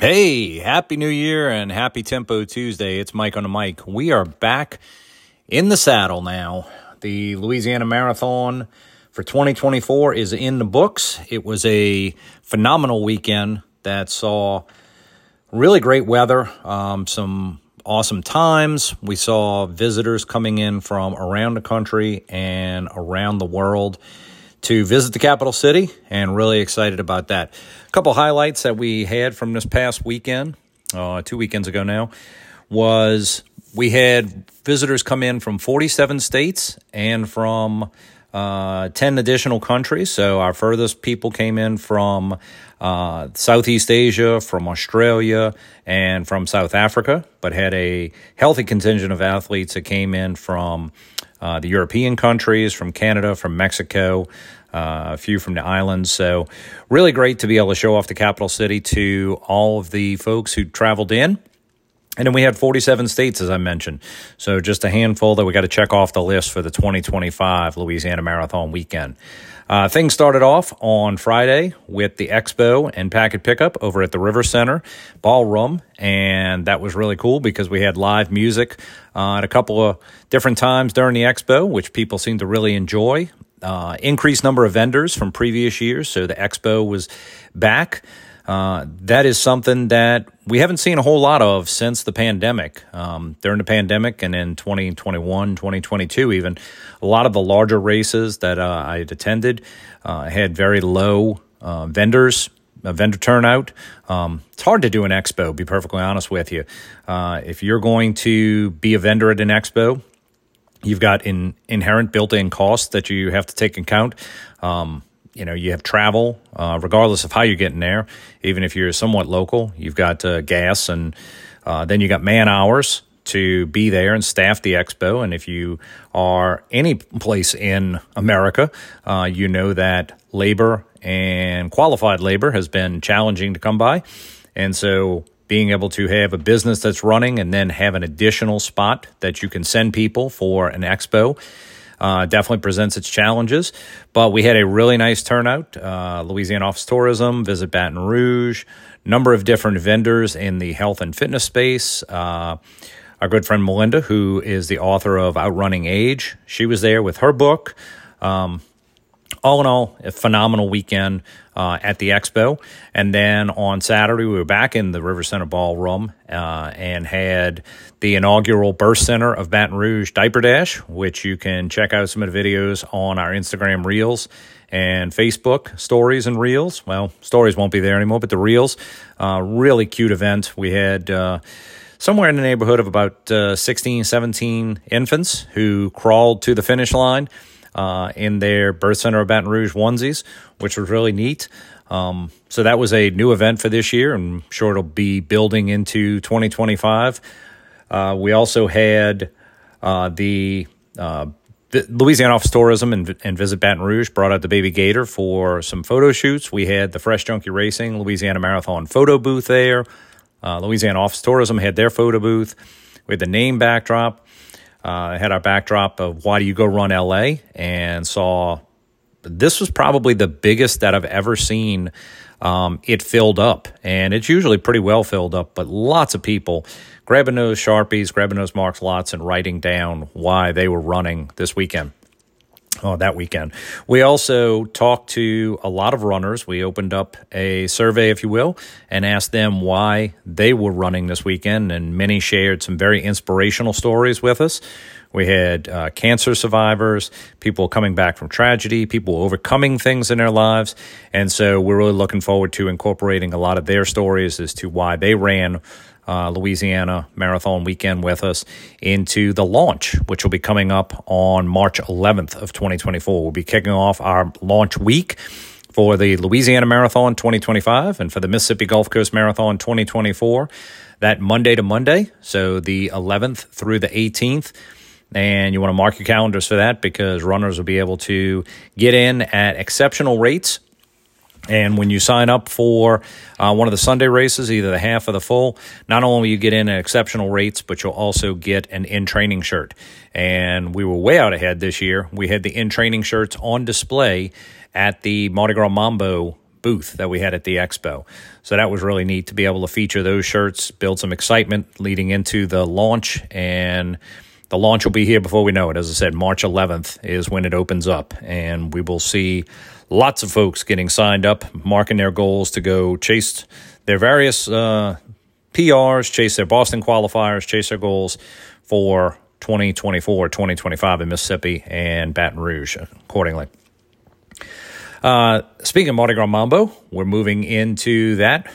Hey, happy new year and happy Tempo Tuesday. It's Mike on the mic. We are back in the saddle now. The Louisiana Marathon for 2024 is in the books. It was a phenomenal weekend that saw really great weather, um, some awesome times. We saw visitors coming in from around the country and around the world to visit the capital city and really excited about that. A couple highlights that we had from this past weekend, uh, two weekends ago now, was we had visitors come in from 47 states and from uh, 10 additional countries. So our furthest people came in from uh, Southeast Asia, from Australia, and from South Africa, but had a healthy contingent of athletes that came in from uh, the European countries, from Canada, from Mexico, uh, a few from the islands. So, really great to be able to show off the capital city to all of the folks who traveled in. And then we had 47 states, as I mentioned. So, just a handful that we got to check off the list for the 2025 Louisiana Marathon weekend. Uh, things started off on Friday with the expo and packet pickup over at the River Center Ballroom, and that was really cool because we had live music uh, at a couple of different times during the expo, which people seemed to really enjoy. Uh, increased number of vendors from previous years, so the expo was back. Uh, that is something that we haven't seen a whole lot of since the pandemic. Um, during the pandemic and in 2021, 2022, even, a lot of the larger races that uh, I had attended uh, had very low uh, vendors. vendor turnout. Um, it's hard to do an expo, be perfectly honest with you. Uh, if you're going to be a vendor at an expo, you've got in, inherent built-in costs that you have to take into account. Um, you know, you have travel, uh, regardless of how you're getting there. Even if you're somewhat local, you've got uh, gas, and uh, then you got man hours to be there and staff the expo. And if you are any place in America, uh, you know that labor and qualified labor has been challenging to come by, and so being able to have a business that's running and then have an additional spot that you can send people for an expo uh, definitely presents its challenges, but we had a really nice turnout. Uh, Louisiana Office Tourism, Visit Baton Rouge, number of different vendors in the health and fitness space. Uh, our good friend Melinda, who is the author of Outrunning Age, she was there with her book. Um, all in all, a phenomenal weekend uh, at the expo. And then on Saturday, we were back in the River Center Ballroom uh, and had the inaugural Birth Center of Baton Rouge Diaper Dash, which you can check out some of the videos on our Instagram Reels and Facebook stories and reels. Well, stories won't be there anymore, but the reels. Uh, really cute event. We had uh, somewhere in the neighborhood of about uh, 16, 17 infants who crawled to the finish line uh, in their Birth Center of Baton Rouge onesies, which was really neat. Um, so that was a new event for this year. And I'm sure it'll be building into 2025. Uh, we also had uh, the uh, Louisiana Office Tourism and, and, Visit Baton Rouge brought out the baby gator for some photo shoots. We had the Fresh Junkie Racing Louisiana Marathon photo booth there. Uh, Louisiana Office Tourism had their photo booth. We had the name backdrop. Uh, had our backdrop of why do you go run LA and saw this was probably the biggest that I've ever seen. Um, it filled up, and it's usually pretty well filled up, but lots of people grabbing those sharpies, grabbing those marks lots, and writing down why they were running this weekend oh, that weekend. We also talked to a lot of runners. We opened up a survey, if you will, and asked them why they were running this weekend, and many shared some very inspirational stories with us. We had uh, cancer survivors, people coming back from tragedy, people overcoming things in their lives. And so we're really looking forward to incorporating a lot of their stories as to why they ran uh, Louisiana Marathon weekend with us into the launch, which will be coming up on March 11th of 2024. We'll be kicking off our launch week for the Louisiana Marathon 2025 and for the Mississippi Gulf Coast Marathon 2024 that Monday to Monday, so the 11th through the 18th. And you want to mark your calendars for that because runners will be able to get in at exceptional rates and when you sign up for uh, one of the Sunday races, either the half or the full, not only will you get in at exceptional rates, but you'll also get an in training shirt. And we were way out ahead this year. We had the in training shirts on display at the Mardi Gras Mambo booth that we had at the expo. So that was really neat to be able to feature those shirts, build some excitement leading into the launch. And the launch will be here before we know it. As I said, March 11th is when it opens up. And we will see lots of folks getting signed up, marking their goals to go chase their various uh, PRs, chase their Boston qualifiers, chase their goals for 2024, 2025 in Mississippi and Baton Rouge accordingly. Uh, speaking of Mardi Gras Mambo, we're moving into that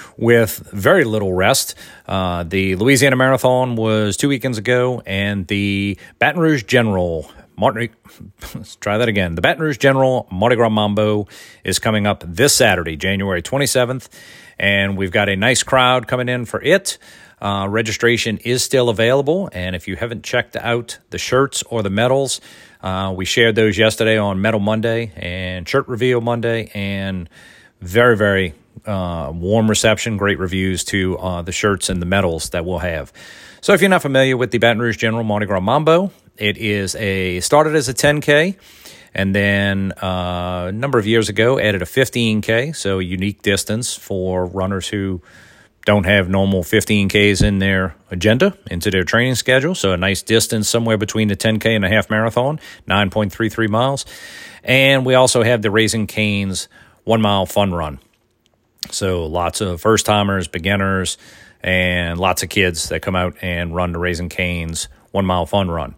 with very little rest. Uh, the Louisiana Marathon was two weekends ago, and the Baton Rouge General. Martin, let's try that again. The Baton Rouge General Mardi Gras Mambo is coming up this Saturday, January 27th, and we've got a nice crowd coming in for it. Uh, registration is still available, and if you haven't checked out the shirts or the medals, uh, we shared those yesterday on Medal Monday and Shirt Reveal Monday, and very, very uh, warm reception, great reviews to uh, the shirts and the medals that we'll have. So, if you're not familiar with the Baton Rouge General Mardi Gras Mambo, it is a started as a 10K and then uh, a number of years ago added a 15K, so unique distance for runners who don't have normal 15Ks in their agenda, into their training schedule. So a nice distance somewhere between the 10K and a half marathon, 9.33 miles. And we also have the Raising Cane's one mile fun run. So lots of first timers, beginners, and lots of kids that come out and run the Raising Cane's one mile fun run.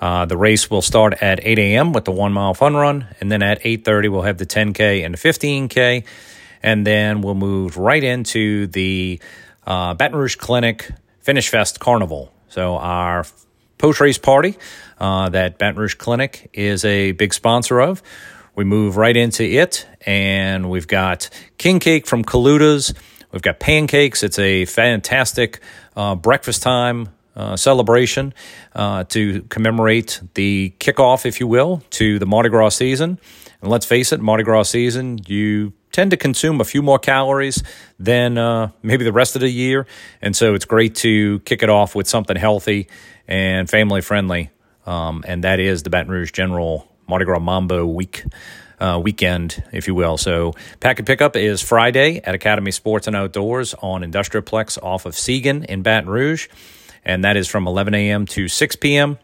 Uh, the race will start at 8 a.m. with the one mile fun run, and then at 8:30 we'll have the 10k and the 15k, and then we'll move right into the uh, Baton Rouge Clinic Finish Fest Carnival. So our post race party uh, that Baton Rouge Clinic is a big sponsor of. We move right into it, and we've got king cake from Caluda's. We've got pancakes. It's a fantastic uh, breakfast time uh, celebration uh, to commemorate the kickoff, if you will, to the Mardi Gras season. And let's face it, Mardi Gras season, you tend to consume a few more calories than uh, maybe the rest of the year. And so it's great to kick it off with something healthy and family friendly. Um, and that is the Baton Rouge General Mardi Gras Mambo week. Uh, weekend, if you will. So, packet pickup is Friday at Academy Sports and Outdoors on Industrialplex off of Siegen in Baton Rouge, and that is from 11 a.m. to 6 p.m.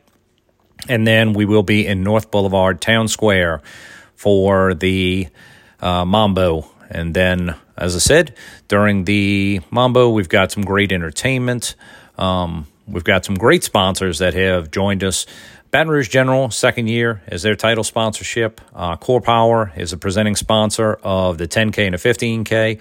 And then we will be in North Boulevard Town Square for the uh, Mambo. And then, as I said, during the Mambo, we've got some great entertainment. Um, we've got some great sponsors that have joined us. Baton Rouge General, second year, is their title sponsorship. Uh, Core Power is a presenting sponsor of the 10K and the 15K.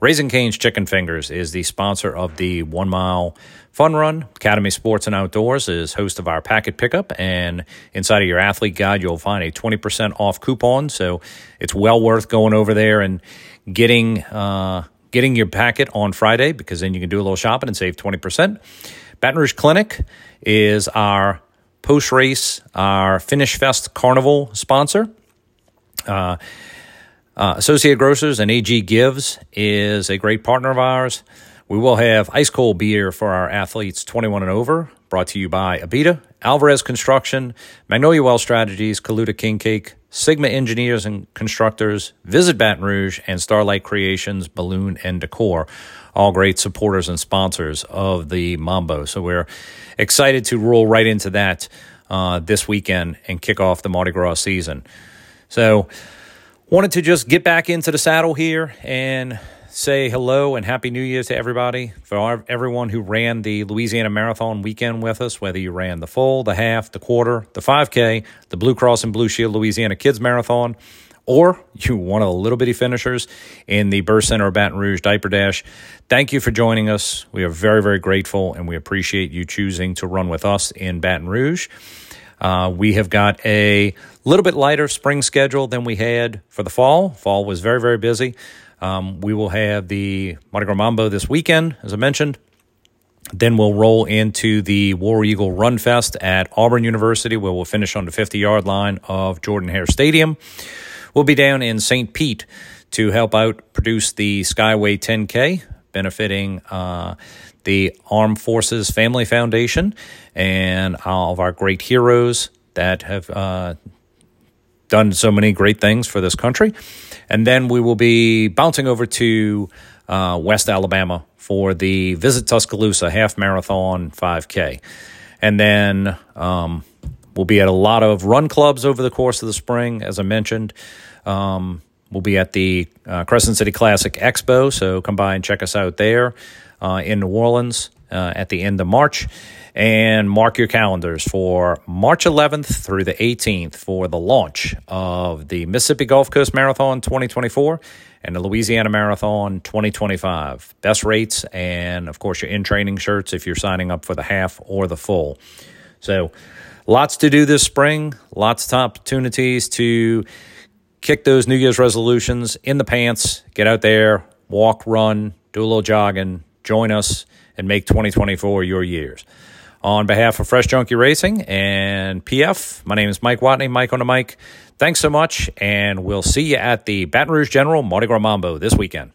Raising Cane's Chicken Fingers is the sponsor of the one mile fun run. Academy Sports and Outdoors is host of our packet pickup. And inside of your athlete guide, you'll find a 20% off coupon. So it's well worth going over there and getting, uh, getting your packet on Friday because then you can do a little shopping and save 20%. Baton Rouge Clinic is our post race, our Finish Fest Carnival sponsor. Uh, uh, Associated Grocers and AG Gives is a great partner of ours. We will have ice cold beer for our athletes 21 and over, brought to you by Abita, Alvarez Construction, Magnolia Wealth Strategies, Caluda King Cake, Sigma Engineers and Constructors, Visit Baton Rouge, and Starlite Creations Balloon and Decor. All great supporters and sponsors of the Mambo. So we're excited to roll right into that uh, this weekend and kick off the Mardi Gras season. So, Wanted to just get back into the saddle here and say hello and happy new year to everybody for everyone who ran the louisiana marathon weekend with us whether you ran the full the half the quarter the 5k the blue cross and blue shield louisiana kids marathon or you one of the little bitty finishers in the birth center baton rouge diaper dash thank you for joining us we are very very grateful and we appreciate you choosing to run with us in baton rouge uh, we have got a little bit lighter spring schedule than we had for the fall. Fall was very, very busy. Um, we will have the Mardi Gras Mambo this weekend, as I mentioned. Then we'll roll into the War Eagle Run Fest at Auburn University, where we'll finish on the 50 yard line of Jordan Hare Stadium. We'll be down in St. Pete to help out produce the Skyway 10K, benefiting uh, the Armed Forces Family Foundation and all of our great heroes that have uh, done so many great things for this country. And then we will be bouncing over to uh, West Alabama for the Visit Tuscaloosa half marathon 5K. And then um, we'll be at a lot of run clubs over the course of the spring, as I mentioned. Um, we'll be at the uh, Crescent City Classic Expo, so come by and check us out there uh, in New Orleans uh, at the end of March. And mark your calendars for March 11th through the 18th for the launch of the Mississippi Gulf Coast Marathon 2024 and the Louisiana Marathon 2025. Best rates and, of course, your in training shirts if you're signing up for the half or the full. So, lots to do this spring, lots of opportunities to kick those New Year's resolutions in the pants, get out there, walk, run, do a little jogging, join us, and make 2024 your years. On behalf of Fresh Junkie Racing and PF, my name is Mike Watney, Mike on the mic. Thanks so much, and we'll see you at the Baton Rouge General Mardi Gras Mambo this weekend.